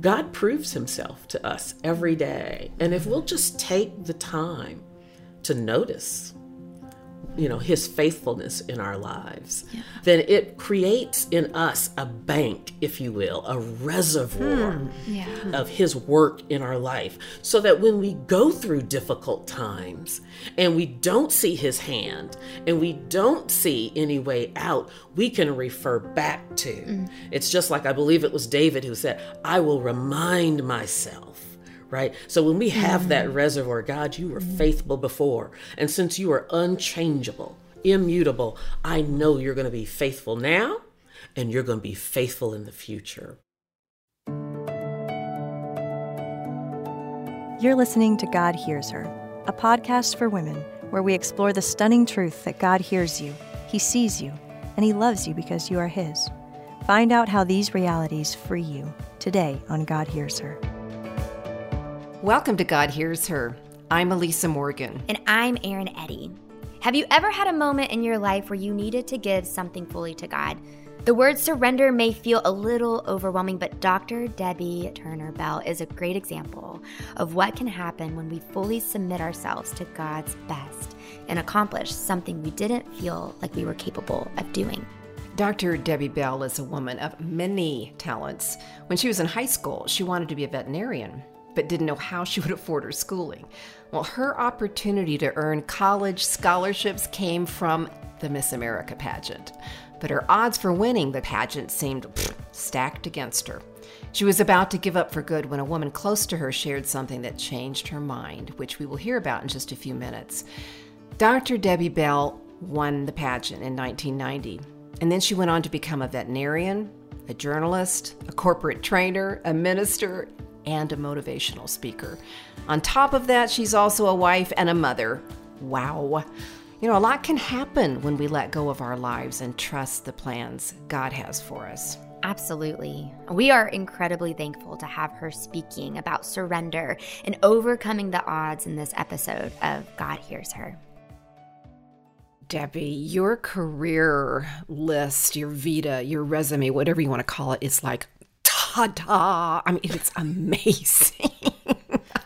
God proves himself to us every day. And if we'll just take the time to notice you know his faithfulness in our lives yeah. then it creates in us a bank if you will a reservoir hmm. yeah. of his work in our life so that when we go through difficult times and we don't see his hand and we don't see any way out we can refer back to mm. it's just like i believe it was david who said i will remind myself right? So when we have mm-hmm. that reservoir, God, you were mm-hmm. faithful before. And since you are unchangeable, immutable, I know you're going to be faithful now and you're going to be faithful in the future. You're listening to God Hears Her, a podcast for women where we explore the stunning truth that God hears you, He sees you, and He loves you because you are His. Find out how these realities free you today on God Hears Her. Welcome to God Hears Her. I'm Elisa Morgan. And I'm Erin Eddy. Have you ever had a moment in your life where you needed to give something fully to God? The word surrender may feel a little overwhelming, but Dr. Debbye Turner Bell is a great example of what can happen when we fully submit ourselves to God's best and accomplish something we didn't feel like we were capable of doing. Dr. Debbye Bell is a woman of many talents. When she was in high school, she wanted to be a veterinarian but didn't know how she would afford her schooling. Well, her opportunity to earn college scholarships came from the Miss America pageant. But her odds for winning the pageant seemed pff, stacked against her. She was about to give up for good when a woman close to her shared something that changed her mind, which we will hear about in just a few minutes. Dr. Debbye Bell won the pageant in 1990, and then she went on to become a veterinarian, a journalist, a corporate trainer, a minister, and a motivational speaker. On top of that, she's also a wife and a mother. Wow. You know, a lot can happen when we let go of our lives and trust the plans God has for us. Absolutely. We are incredibly thankful to have her speaking about surrender and overcoming the odds in this episode of God Hears Her. Debbye, your career list, your vita, your resume, whatever you want to call it, is like ta-da. I mean, it's amazing.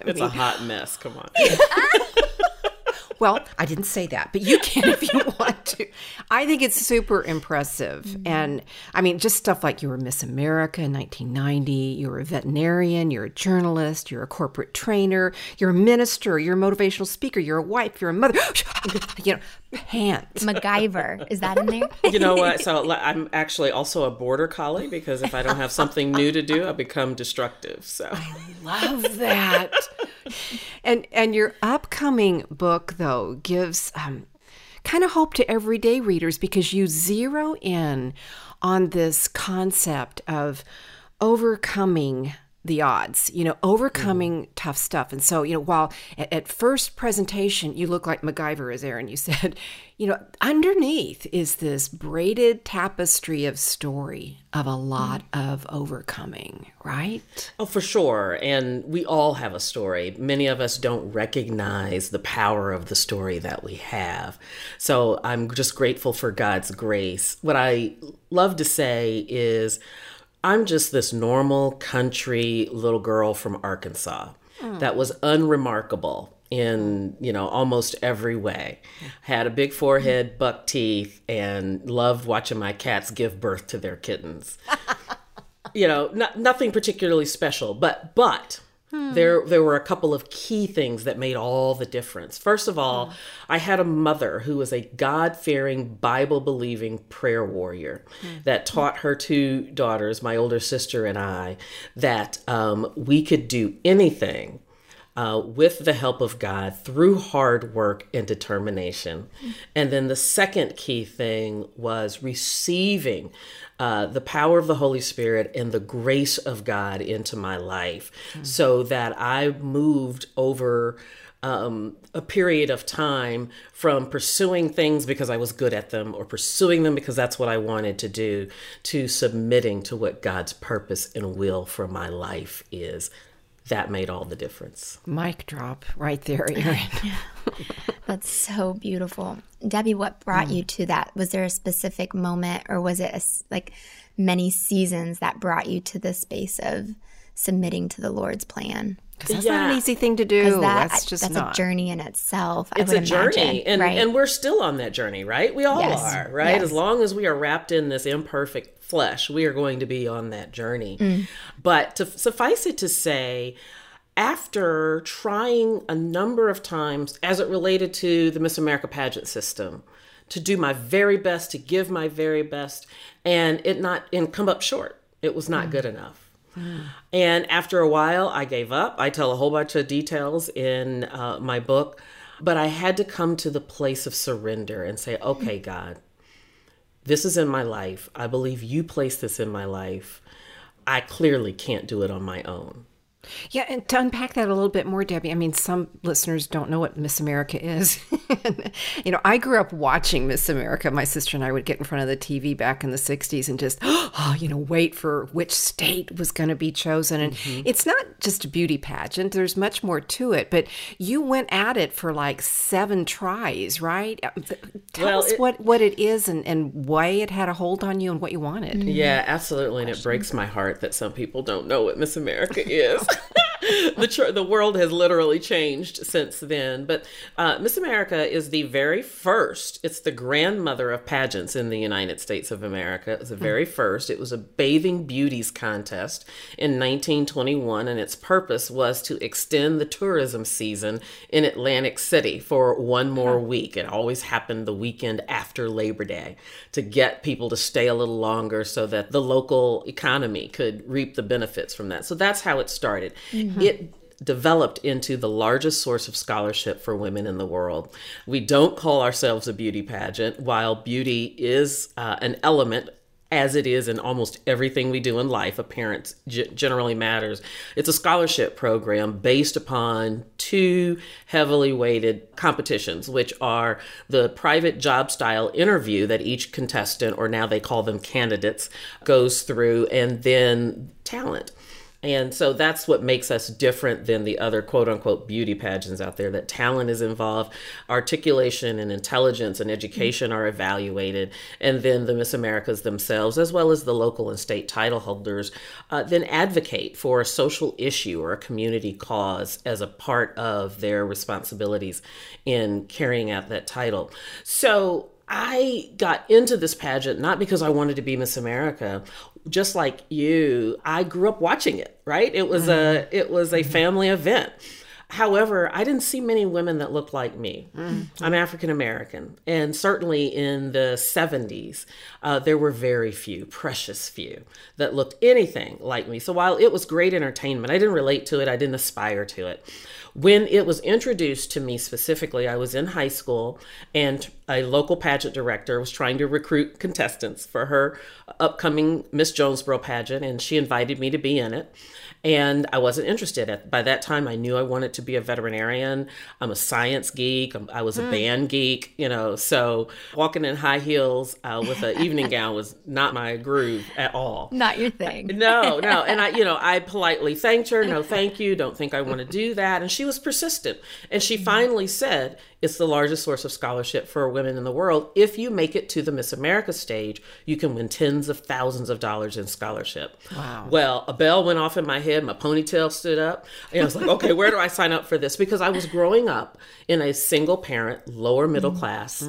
it's mean, a hot mess. Come on. Well, I didn't say that, but you can if you want to. I think it's super impressive. Mm-hmm. And I mean, just stuff like you were Miss America in 1990, you were a veterinarian, you're a journalist, you're a corporate trainer, you're a minister, you're a motivational speaker, you're a wife, you're a mother. you know, pants. MacGyver. Is that in there? You know what? So I'm actually also a border collie because if I don't have something new to do, I become destructive. So I love that. And and your upcoming book though gives um, kind of hope to everyday readers because you zero in on this concept of overcoming the odds, you know, overcoming mm. tough stuff. And so, you know, while at, at, first presentation you look like MacGyver, as Erin you said, you know, underneath is this braided tapestry of story of a lot mm. of overcoming, right? Oh, for sure. And we all have a story. Many of us don't recognize the power of the story that we have. So I'm just grateful for God's grace. What I love to say is, I'm just this normal country little girl from Arkansas mm. that was unremarkable in you know almost every way had a big forehead buck teeth and loved watching my cats give birth to their kittens you know not, nothing particularly special but but Hmm. There, there were a couple of key things that made all the difference. First of all, hmm. I had a mother who was a God fearing, Bible believing prayer warrior hmm. that taught her two daughters, my older sister and I, that um, we could do anything uh, with the help of God through hard work and determination. And then the second key thing was receiving uh, the power of the Holy Spirit and the grace of God into my life mm-hmm. so that I moved over. Um, a period of time from pursuing things because I was good at them or pursuing them because that's what I wanted to do to submitting to what God's purpose and will for my life is that made all the difference. Mic drop right there, Erin. That's so beautiful. Debbye, what brought Mm. you to that? Was there a specific moment or was it a s like many seasons that brought you to the space of submitting to the Lord's plan? 'Cause that's not an easy thing to do. Because that, that's just that's not. a journey in itself. I it's would a journey imagine, and right? and we're still on that journey right we all Yes. are right Yes. as long as we are wrapped in this imperfect flesh we are going to be on that journey Mm. but to suffice it to say after trying a number of times as it related to the miss america pageant system to do my very best to give my very best and it not and come up short it was Mm. not good enough and after a while, I gave up. I tell a whole bunch of details in uh, my book, but I had to come to the place of surrender and say, okay, God, this is in my life. I believe you placed this in my life. I clearly can't do it on my own. Yeah, and to unpack that a little bit more, Debbye, I mean, some listeners don't know what Miss America is. you know, I grew up watching Miss America. My sister and I would get in front of the TV back in the 60s and just, oh, you know, wait for which state was going to be chosen. And it's not just a beauty pageant, there's much more to it. But you went at it for like seven tries, right? Uh, Tell Well, us it- what, what it is and, and why it had a hold on you and what you wanted. Yeah, absolutely. And it breaks my heart that some people don't know what Miss America is. the tr- the world has literally changed since then. But uh, Miss America is the very first. It's the grandmother of pageants in the United States of America. It's the very first. It was a bathing beauties contest in 1921, and its purpose was to extend the tourism season in Atlantic City for one more week. It always happened the weekend after Labor Day to get people to stay a little longer so that the local economy could reap the benefits from that. So that's how it started. It developed into the largest source of scholarship for women in the world. We don't call ourselves a beauty pageant, while beauty is uh, an element as it is in almost everything we do in life, appearance g- generally matters. It's a scholarship program based upon two heavily weighted competitions, which are the private job style interview that each contestant, or now they call them candidates, goes through, and then talent. And so that's what makes us different than the other quote unquote beauty pageants out there that talent is involved, articulation and intelligence and education are evaluated. And then the Miss Americas themselves, as well as the local and state title holders, uh, then advocate for a social issue or a community cause as a part of their responsibilities in carrying out that title. So I got into this pageant not because I wanted to be Miss America. Just like you, I grew up watching it, right? It was a mm-hmm. it was a mm-hmm. family event. However, I didn't see many women that looked like me. I'm African American, and certainly in the 70s, uh, there were very few, precious few, that looked anything like me. So while it was great entertainment, I didn't relate to it, I didn't aspire to it. When it was introduced to me specifically, I was in high school, and a local pageant director was trying to recruit contestants for her upcoming Miss Jonesboro pageant, and she invited me to be in it. And I wasn't interested. At, by that time, I knew I wanted to be a veterinarian. I'm a science geek. I'm, I was a band geek, you know. So walking in high heels uh, with an evening gown was not my groove at all. Not your thing. No, no. And I, you know, I politely thanked her. No, thank you. Don't think I want to do that. And she was persistent. And she finally said, it's the largest source of scholarship for women in the world. If you make it to the Miss America stage, you can win tens of thousands of dollars in scholarship. Wow. Well, a bell went off in my head. My ponytail stood up. And I was like, okay, where do I sign up for this? Because I was growing up in a single parent, lower middle mm-hmm. class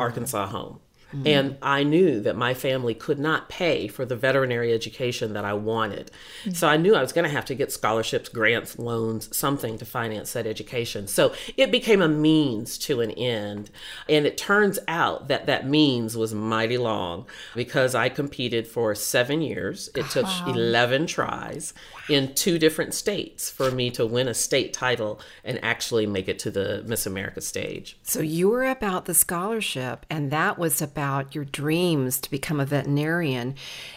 Arkansas home. Mm-hmm. And I knew that my family could not pay for the veterinary education that I wanted. Mm-hmm. So I knew I was going to have to get scholarships, grants, loans, something to finance that education. So it became a means to an end. And it turns out that that means was mighty long because I competed for seven years. It took 11 tries in two different states for me to win a state title and actually make it to the Miss America stage. So you were about the scholarship, and that was about your dreams to become a veterinarian.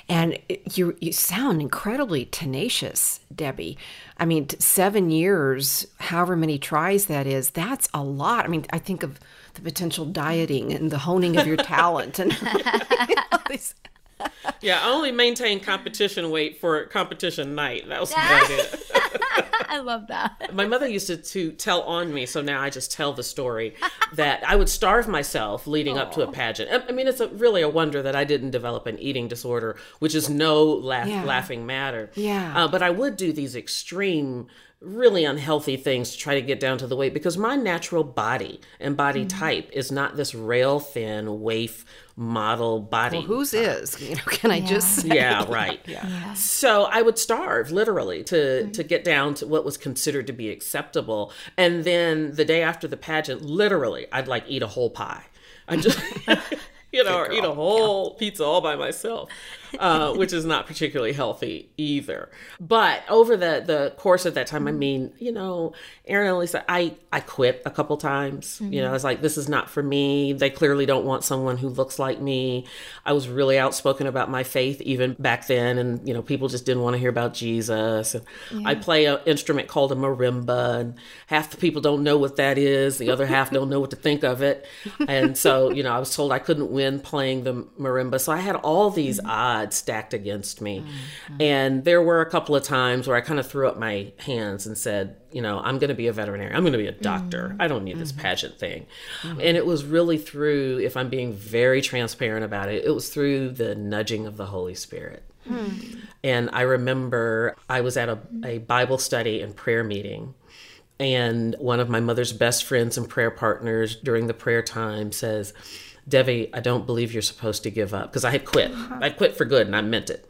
And you you sound incredibly tenacious, Debbye. I mean, seven years, however many tries that is, that's a lot. I mean, I think of the potential dieting and the honing of your talent and all these. Yeah, I only maintained competition weight for competition night. That was about it. I love that. My mother used to, to tell on me, so now I just tell the story that I would starve myself leading up to a pageant. I- I mean, it's a, really a wonder that I didn't develop an eating disorder, which is no laugh, Yeah. laughing matter. Yeah. Uh, but I would do these extreme, really unhealthy things to try to get down to the weight because my natural body and body Mm-hmm. type is not this rail thin, waif model body. Well, whose is? You know, can I just say? yeah, right. Yeah. So I would starve literally to to get down to what was considered to be acceptable, and then the day after the pageant, literally, I'd like eat a whole pie. I just. You know, or eat a whole pizza all by myself, uh, which is not particularly healthy either. But over the the course of that time, I mm-hmm. mean, you know, Erin and Lisa, I I quit a couple times. You know, mm-hmm. I was like, this is not for me. They clearly don't want someone who looks like me. I was really outspoken about my faith even back then, and you know, people just didn't want to hear about Jesus. And I play an instrument called a marimba, and half the people don't know what that is. The other half don't know what to think of it. And so, you know, I was told I couldn't win playing the marimba. So I had all these mm-hmm. odds stacked against me. Mm, mm. And there were a couple of times where I kind of threw up my hands and said, you know, I'm going to be a veterinarian. I'm going to be a doctor. Mm. I don't need this mm-hmm. pageant thing. Mm-hmm. And it was really through, if I'm being very transparent about it, it was through the nudging of the Holy Spirit. Hmm. And I remember I was at a, a Bible study and prayer meeting. And one of my mother's best friends and prayer partners during the prayer time says, Debbye, I don't believe you're supposed to give up. Because I had quit. I quit for good and I meant it.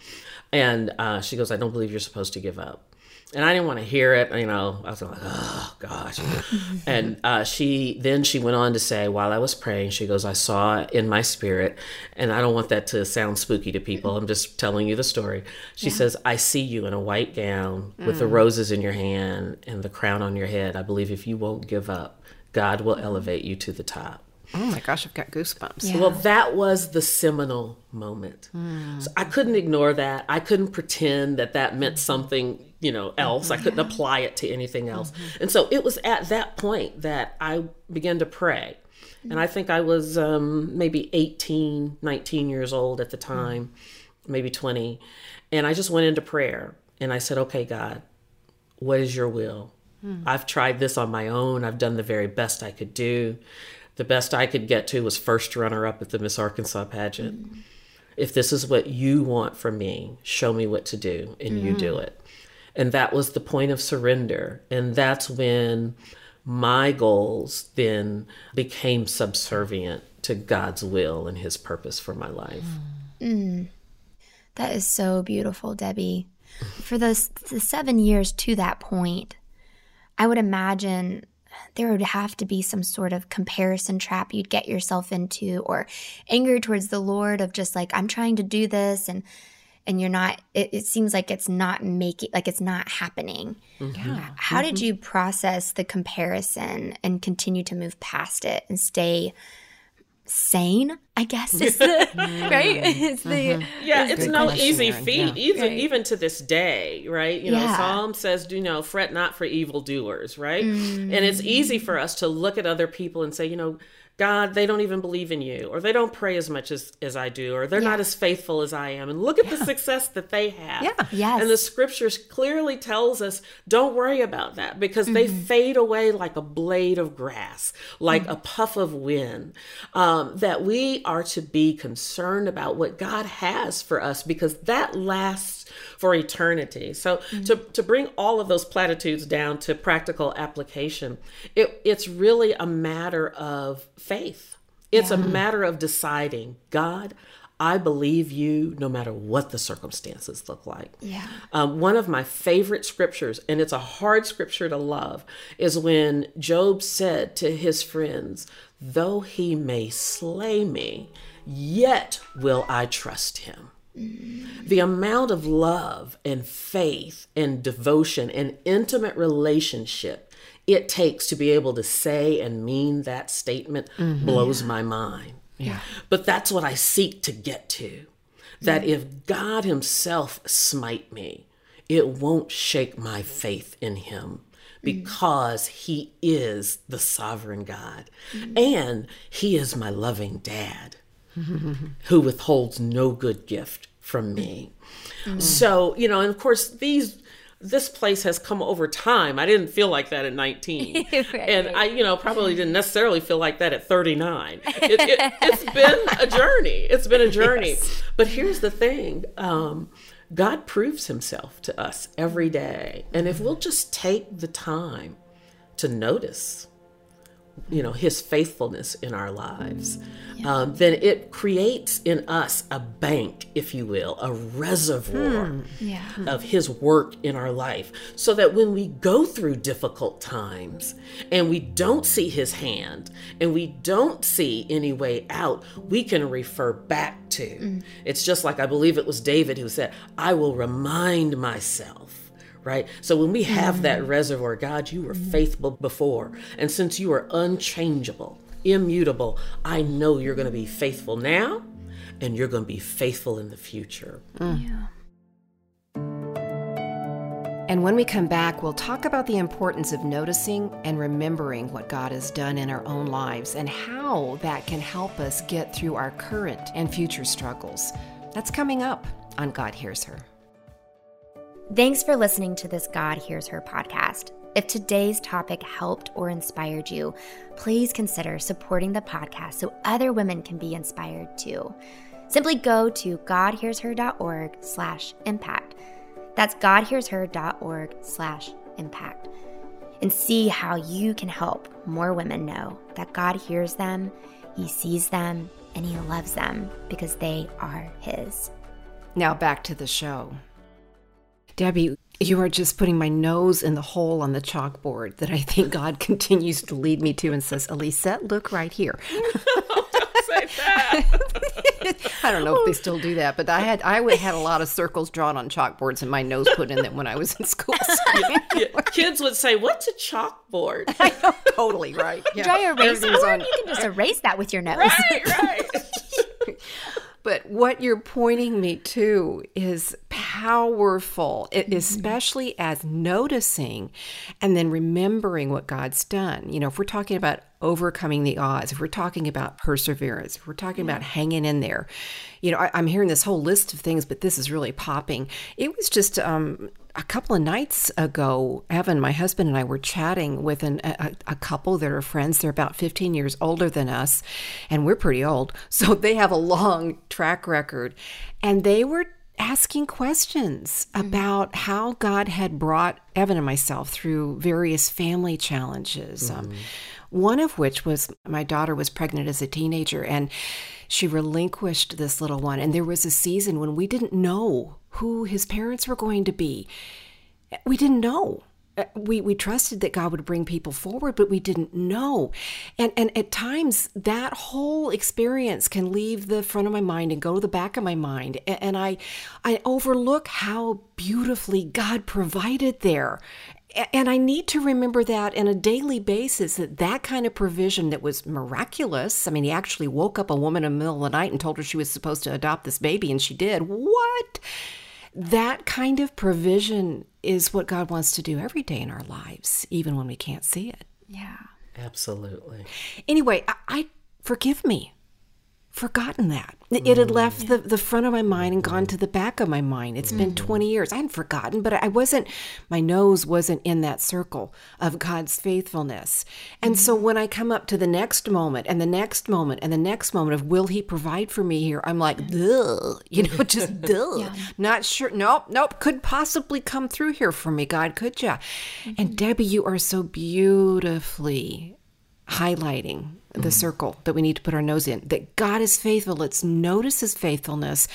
And uh, she goes, I don't believe you're supposed to give up. And I didn't want to hear it. You know, I was like, oh gosh. and uh, she then she went on to say, while I was praying, she goes, I saw in my spirit, and I don't want that to sound spooky to people. I'm just telling you the story. She says, I see you in a white gown with the roses in your hand and the crown on your head. I believe if you won't give up, God will elevate you to the top. Oh my gosh, I've got goosebumps. Well, that was the seminal moment. So I couldn't ignore that. I couldn't pretend that that meant something, you know, else. I couldn't apply it to anything else. And so it was at that point that I began to pray. And I think I was um, maybe 18, 19 years old at the time, maybe 20. And I just went into prayer and I said, okay, God, what is your will? I've tried this on my own. I've done the very best I could do. The best I could get to was first runner up at the Miss Arkansas pageant. If this is what you want from me, show me what to do, and you do mm-hmm. it. And that was the point of surrender. And that's when my goals then became subservient to God's will and his purpose for my life. Mm. Mm. That is so beautiful, Debbye. For the, the seven years to that point, I would imagine there would have to be some sort of comparison trap you'd get yourself into or anger towards the Lord of just like, I'm trying to do this and and you're not it, it seems like it's not making like it's not happening. Mm-hmm. Yeah. How did mm-hmm. you process the comparison and continue to move past it and stay sane? I guess is the right. It's the Yeah, it's no question, easy feat, Yeah. even Right. even to this day, right? You know, Psalm says, "Do you know, fret not for evildoers," right? Mm. And it's easy for us to look at other people and say, you know, God, they don't even believe in you, or they don't pray as much as as I do, or they're not as faithful as I am. And look at the success that they have. Yeah. Yes. And the scriptures clearly tells us, don't worry about that because they fade away like a blade of grass, like a puff of wind. Um, that we are to be concerned about what God has for us because that lasts for eternity. So to, to bring all of those platitudes down to practical application, it, it's really a matter of faith. It's a matter of deciding, God, I believe you no matter what the circumstances look like. Yeah. Um, one of my favorite scriptures, and it's a hard scripture to love, is when Job said to his friends, Though he may slay me, yet will I trust him. The amount of love and faith and devotion and intimate relationship it takes to be able to say and mean that statement mm-hmm. blows my mind. Yeah. But that's what I seek to get to. That if God Himself smite me, it won't shake my faith in Him mm. because He is the sovereign God mm. and He is my loving dad. who withholds no good gift from me. Mm-hmm. So, you know, and of course, these this place has come over time. I didn't feel like that at 19. right. And I, you know, probably didn't necessarily feel like that at 39. It, has it, been a journey. It's been a journey. Yes. But here's the thing um, God proves himself to us every day. And if we'll just take the time to notice, you know his faithfulness in our lives yeah. um, then it creates in us a bank if you will a reservoir hmm. yeah. of his work in our life so that when we go through difficult times and we don't see his hand and we don't see any way out we can refer back to mm. it's just like i believe it was david who said i will remind myself right? So when we have mm-hmm. that reservoir, God, you were mm-hmm. faithful before. And since you are unchangeable, immutable, I know you're going to be faithful now and you're going to be faithful in the future. Mm. Yeah. And when we come back, we'll talk about the importance of noticing and remembering what God has done in our own lives and how that can help us get through our current and future struggles. That's coming up on God Hears Her. Thanks for listening to this God Hears Her podcast. If today's topic helped or inspired you, please consider supporting the podcast so other women can be inspired too. Simply go to godhearsher.org slash impact. That's godhearsher.org slash impact. And see how you can help more women know that God hears them, He sees them, and He loves them because they are His. Now back to the show. Debbye, you are just putting my nose in the hole on the chalkboard that I think God continues to lead me to and says, Elisette, look right here. I don't know if they still do that, but I had I would had a lot of circles drawn on chalkboards and my nose put in them when I was in school. yeah, yeah. Kids would say, "What's a chalkboard?" Know, totally right. Yeah. Dry erase board. You can just erase that with your nose. Right, right. But what you're pointing me to is powerful, mm-hmm. especially as noticing and then remembering what God's done. You know, if we're talking about overcoming the odds, if we're talking about perseverance, if we're talking about hanging in there, you know, I, am hearing this whole list of things, but this is really popping. It was just um, a couple of nights ago, Evan, my husband, and I were chatting with an, a, a, couple that are friends. They're about 15 years older than us, and we're pretty old. So they have a long track record. And they were asking questions mm-hmm. about how God had brought Evan and myself through various family challenges. Um, mm-hmm. Um, one of which was my daughter was pregnant as a teenager and she relinquished this little one. And there was a season when we didn't know who his parents were going to be. We didn't know. Uh, we, we trusted that God would bring people forward, but we didn't know. And, and at times, that whole experience can leave the front of my mind and go to the back of my mind. And, and I, I overlook how beautifully God provided there and I need to remember that on a daily basis that that kind of provision that was miraculous. I mean, he actually woke up a woman in the middle of the night and told her she was supposed to adopt this baby, and she did. What? That kind of provision is what God wants to do every day in our lives, even when we can't see it. Yeah. Absolutely. Anyway, I, I forgive me forgotten that. It had mm. left the, the front of my mind and gone to the back of my mind. It's been mm. 20 years. I hadn't forgotten, but I wasn't, my nose wasn't in that circle of God's faithfulness. And so mm. when I come up to the next moment and the next moment and the next moment of will he provide for me here, I'm like, duh, you know, just duh. Yeah. Not sure. Nope, nope. Could possibly come through here for me, God, could ya? Mm-hmm. And Debbye, you are so beautifully highlighting the mm-hmm. circle that we need to put our nose in. That God is faithful. Let's notice his faithfulness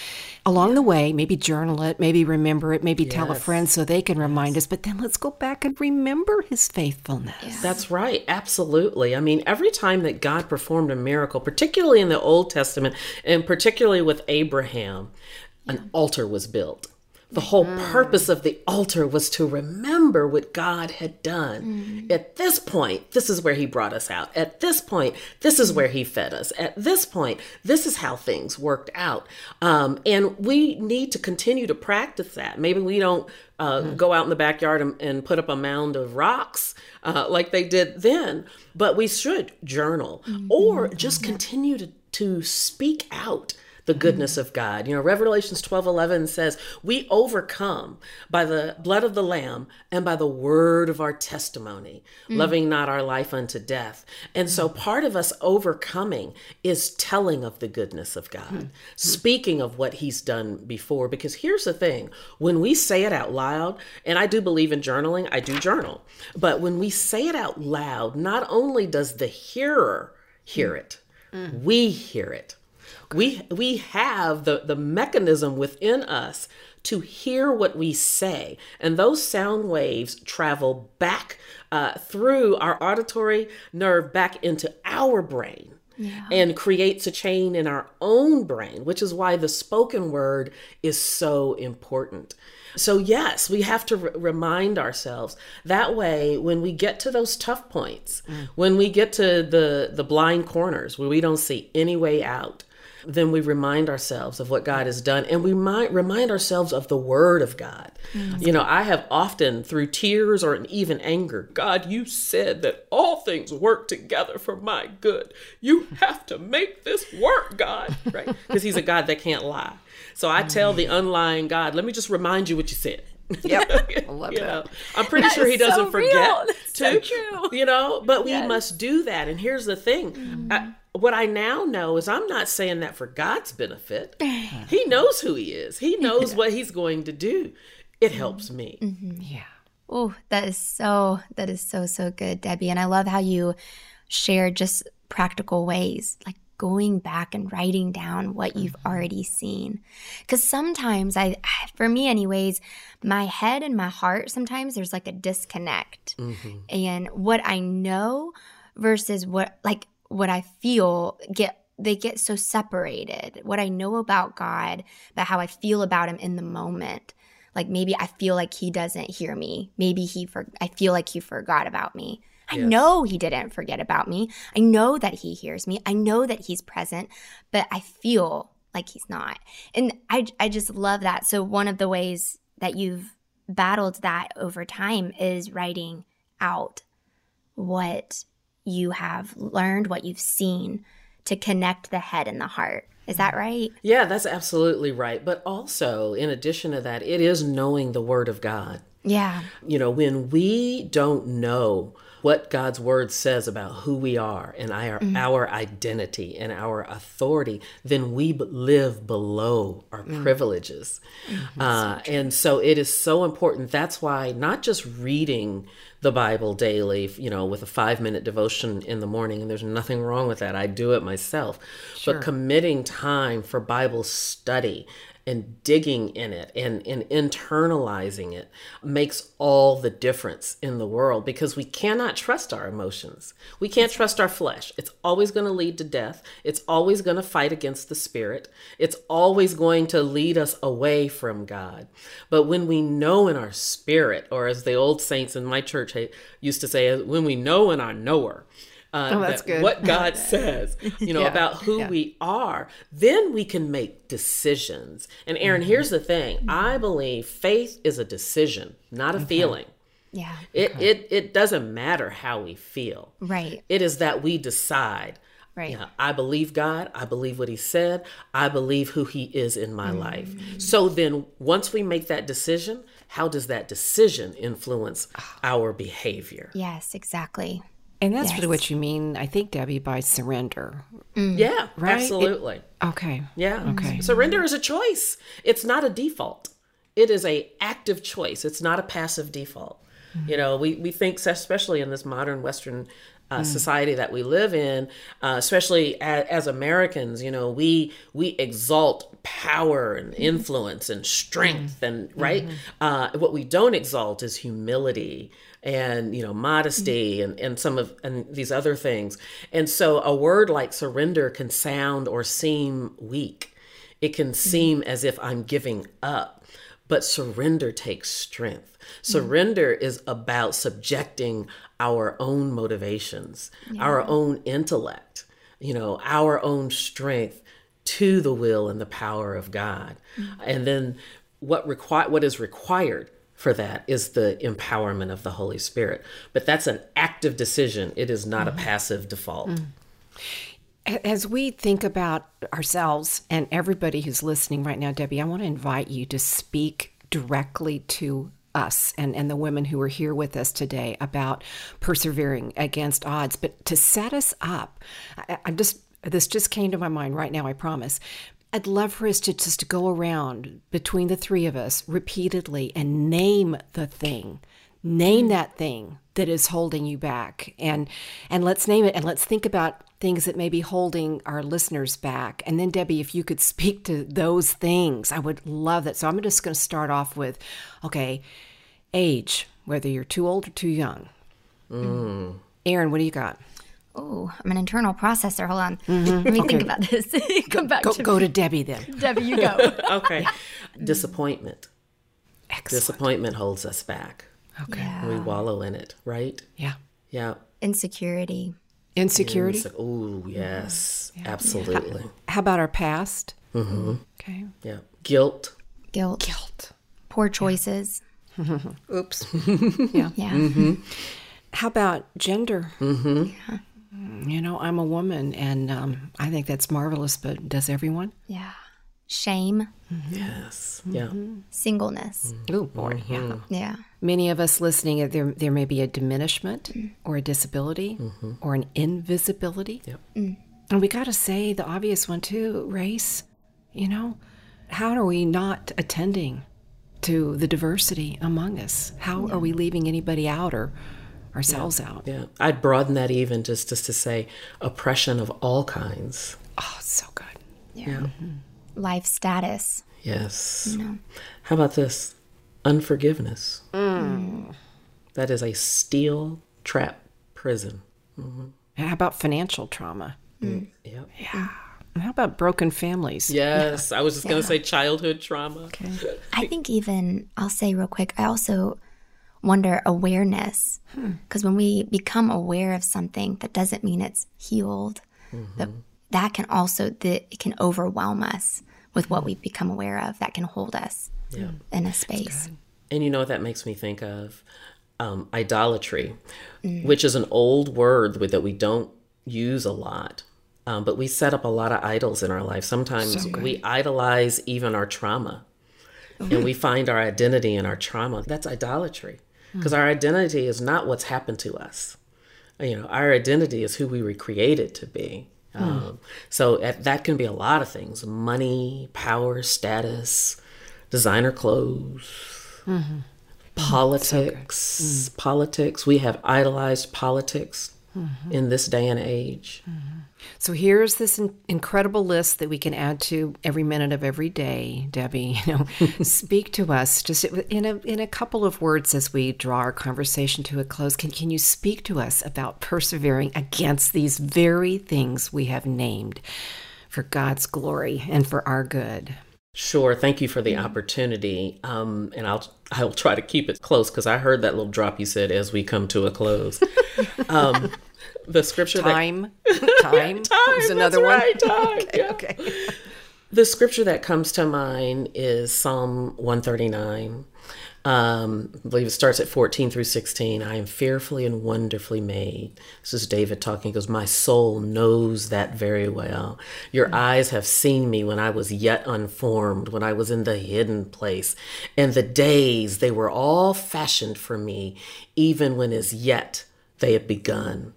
along the way. Maybe journal it, maybe remember it, maybe yes. tell a friend so they can remind yes. us. But then let's go back and remember his faithfulness. Yes. That's right. Absolutely. I mean, every time that God performed a miracle, particularly in the Old Testament and particularly with Abraham, an altar was built. The whole mm. purpose of the altar was to remember what God had done. Mm. At this point, this is where He brought us out. At this point, this is where He fed us. At this point, this is how things worked out. Um, and we need to continue to practice that. Maybe we don't uh, mm. go out in the backyard and, and, put up a mound of rocks uh, like they did then, but we should journal mm-hmm. or just continue to to speak out the goodness of God. You know, Revelations 12 11 says, We overcome by the blood of the Lamb and by the word of our testimony, mm. loving not our life unto death. And so part of us overcoming is telling of the goodness of God, mm. speaking of what He's done before. Because here's the thing when we say it out loud, and I do believe in journaling, I do journal, but when we say it out loud, not only does the hearer hear it, mm. we hear it. We we have the the mechanism within us to hear what we say, and those sound waves travel back uh, through our auditory nerve back into our brain. Yeah. and creates a chain in our own brain, which is why the spoken word is so important. So, yes, we have to r- remind ourselves that way when we get to those tough points, mm. when we get to the, the blind corners where we don't see any way out, then we remind ourselves of what God has done and we might remind ourselves of the word of God. Mm-hmm. You know, I have often through tears or even anger, God, you said that all things work together for my good. You have to make this work, God, right? Because he's a God that can't lie. So I tell the unlying God, let me just remind you what you said. Yep, I love you that. Know, I'm pretty that sure he doesn't so forget to. So. You know, but we yes. must do that. And here's the thing: mm-hmm. I, what I now know is I'm not saying that for God's benefit. he knows who He is. He knows what He's going to do. It helps me. Mm-hmm. Yeah. Oh, that is so. That is so so good, Debbye. And I love how you shared just practical ways, like going back and writing down what you've mm-hmm. already seen. Because sometimes I, for me, anyways, my head and my heart, sometimes there's like a disconnect. Mm-hmm. And what I know versus what, like, what I feel get they get so separated. What I know about God, but how I feel about him in the moment. Like maybe I feel like he doesn't hear me. Maybe he for I feel like he forgot about me. I yes. know he didn't forget about me. I know that he hears me. I know that he's present, but I feel like he's not. And I, I just love that. So, one of the ways that you've battled that over time is writing out what you have learned, what you've seen to connect the head and the heart. Is that right? Yeah, that's absolutely right. But also, in addition to that, it is knowing the Word of God. Yeah. You know, when we don't know what God's word says about who we are and our, mm-hmm. our identity and our authority, then we live below our mm-hmm. privileges. Mm-hmm. Uh, so and so it is so important. That's why not just reading the Bible daily, you know, with a five minute devotion in the morning, and there's nothing wrong with that. I do it myself. Sure. But committing time for Bible study and digging in it and, and internalizing it makes all the difference in the world because we cannot trust our emotions. We can't trust our flesh. It's always going to lead to death. It's always going to fight against the spirit. It's always going to lead us away from God. But when we know in our spirit, or as the old saints in my church used to say, when we know in our knower, uh, oh, that's that good. what God says, you know, yeah. about who yeah. we are, then we can make decisions. And Erin, mm-hmm. here's the thing: mm-hmm. I believe faith is a decision, not a okay. feeling. Yeah. It okay. it it doesn't matter how we feel. Right. It is that we decide. Right. Yeah, I believe God. I believe what He said. I believe who He is in my mm-hmm. life. So then, once we make that decision, how does that decision influence ah. our behavior? Yes, exactly. And that's yes. really what you mean, I think, Debbye, by surrender. Mm. Yeah, right? absolutely. It, okay. Yeah. Okay. Surrender is a choice. It's not a default. It is a active choice. It's not a passive default. Mm. You know, we, we think, especially in this modern Western uh, mm. society that we live in, uh, especially as, as, Americans, you know, we we exalt power and mm-hmm. influence and strength, mm. and right. Mm-hmm. Uh, what we don't exalt is humility and you know modesty and, and some of and these other things and so a word like surrender can sound or seem weak it can seem as if i'm giving up but surrender takes strength surrender is about subjecting our own motivations yeah. our own intellect you know our own strength to the will and the power of god mm-hmm. and then what require what is required for that is the empowerment of the Holy Spirit. But that's an active decision. It is not mm-hmm. a passive default. Mm. As we think about ourselves and everybody who's listening right now, Debbye, I want to invite you to speak directly to us and, and the women who are here with us today about persevering against odds, but to set us up. I, I'm just, this just came to my mind right now, I promise. I'd love for us to just go around between the three of us repeatedly and name the thing. Name that thing that is holding you back and and let's name it and let's think about things that may be holding our listeners back. And then Debbye, if you could speak to those things, I would love that. So I'm just going to start off with okay, age, whether you're too old or too young. Mm. Erin, what do you got? Oh, I'm an internal processor. Hold on. Let me think about this. Come back Go, to go to Debbye then. Debbye, you go. okay. Disappointment. Excellent. Disappointment holds us back. Okay. Yeah. We wallow in it, right? Yeah. Yeah. Insecurity. Insecurity. Oh, yes. Absolutely. How about our past? Mm-hmm. Okay. Yeah. Guilt. Guilt. Guilt. Poor choices. Oops. yeah. Yeah. How about gender? Mm-hmm. Mm, you know, I'm a woman, and um, I think that's marvelous. But does everyone? Yeah. Shame. Mm-hmm. Yes. Mm-hmm. Yeah. Singleness. Oh boy, mm-hmm. yeah. Yeah. Many of us listening, uh, there there may be a diminishment, mm. or a disability, or an invisibility. Yep. And we got to say the obvious one too: race. You know, how are we not attending to the diversity among us? How are we leaving anybody out or ourselves out? Yeah. I'd broaden that even just, just to say oppression of all kinds. Oh, so good. Yeah. Mm-hmm. Life status. Yes. How about this? Unforgiveness. Mm. That is a steel trap prison. Mm-hmm. How about financial trauma? Mm. Mm. Yep. Yeah. How about broken families? Yes. I was just going to say childhood trauma. Okay. I think even I'll say real quick. I also wonder awareness because when we become aware of something, that doesn't mean it's healed. That that can also that it can overwhelm us with what we've become aware of. That can hold us in a space. And you know what that makes me think of? Um, idolatry, which is an old word that we don't use a lot. Um, but we set up a lot of idols in our life. Sometimes we idolize even our trauma. And we find our identity in our trauma. That's idolatry. Because our identity is not what's happened to us. You know, our identity is who we were created to be. Hmm. Um, so at, that can be a lot of things money, power, status, designer clothes, mm-hmm. politics. Mm. Politics. We have idolized politics mm-hmm. in this day and age. Mm-hmm. So here's this in- incredible list that we can add to every minute of every day, Debbye. You know, speak to us just in a in a couple of words as we draw our conversation to a close. Can can you speak to us about persevering against these very things we have named for God's glory and for our good? Sure. Thank you for the opportunity. Um, and I'll I'll try to keep it close because I heard that little drop you said as we come to a close. um, the scripture that Time, time, Time, was another one. right, time, yeah. okay. The scripture that comes to mind is Psalm 139. Um, I believe it starts at 14 through 16. I am fearfully and wonderfully made. This is David talking because my soul knows that very well. Your eyes have seen me when I was yet unformed, when I was in the hidden place. And the days, they were all fashioned for me, even when as yet they had begun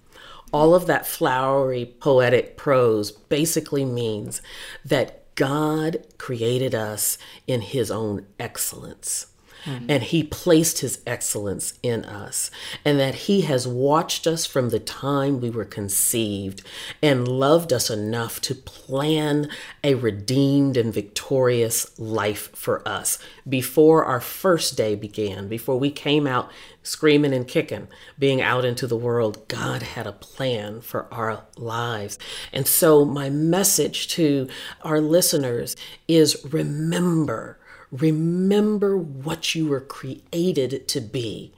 all of that flowery poetic prose basically means that God created us in his own excellence. Mm-hmm. And he placed his excellence in us, and that he has watched us from the time we were conceived and loved us enough to plan a redeemed and victorious life for us before our first day began, before we came out screaming and kicking, being out into the world, God had a plan for our lives. And so, my message to our listeners is remember, remember what you were created to be.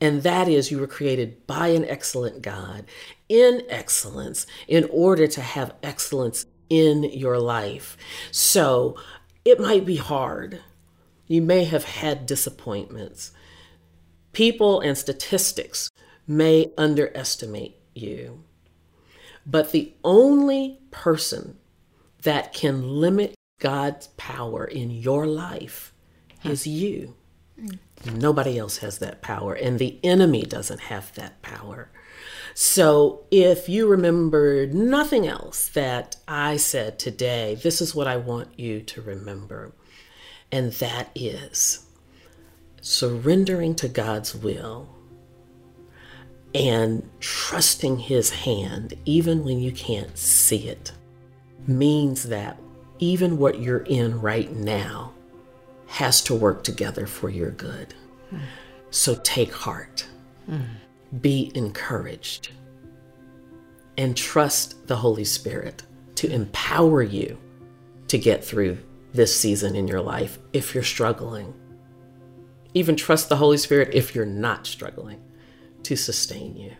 And that is, you were created by an excellent God in excellence in order to have excellence in your life. So, it might be hard. You may have had disappointments people and statistics may underestimate you. But the only person that can limit God's power in your life is you. Nobody else has that power, and the enemy doesn't have that power. So, if you remembered nothing else that I said today, this is what I want you to remember, and that is surrendering to God's will and trusting His hand, even when you can't see it, means that even what you're in right now has to work together for your good. Mm. So take heart, mm. be encouraged, and trust the Holy Spirit to empower you to get through this season in your life if you're struggling. Even trust the Holy Spirit if you're not struggling to sustain you.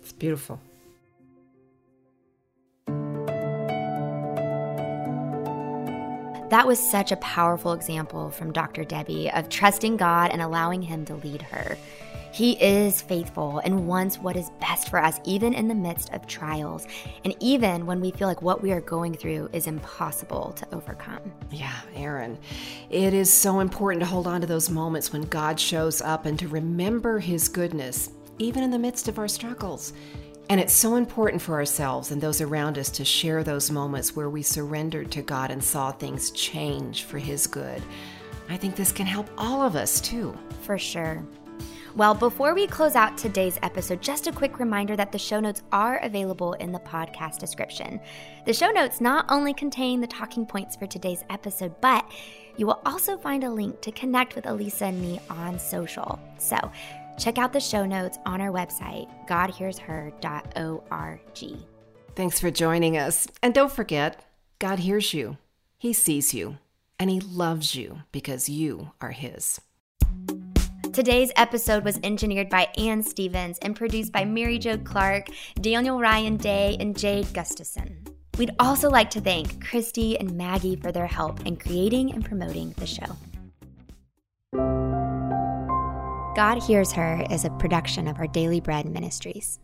It's beautiful. That was such a powerful example from Dr. Debbye of trusting God and allowing Him to lead her. He is faithful and wants what is best for us, even in the midst of trials, and even when we feel like what we are going through is impossible to overcome. Yeah, Erin, it is so important to hold on to those moments when God shows up and to remember His goodness, even in the midst of our struggles. And it's so important for ourselves and those around us to share those moments where we surrendered to God and saw things change for His good. I think this can help all of us too. For sure. Well, before we close out today's episode, just a quick reminder that the show notes are available in the podcast description. The show notes not only contain the talking points for today's episode, but you will also find a link to connect with Elisa and me on social. So Check out the show notes on our website, godhearsher.org. Thanks for joining us. And don't forget, God hears you, He sees you, and He loves you because you are His. Today's episode was engineered by Ann Stevens and produced by Mary Jo Clark, Daniel Ryan Day, and Jade Gustafson. We'd also like to thank Christy and Maggie for their help in creating and promoting the show. God Hears Her is a production of our Daily Bread Ministries.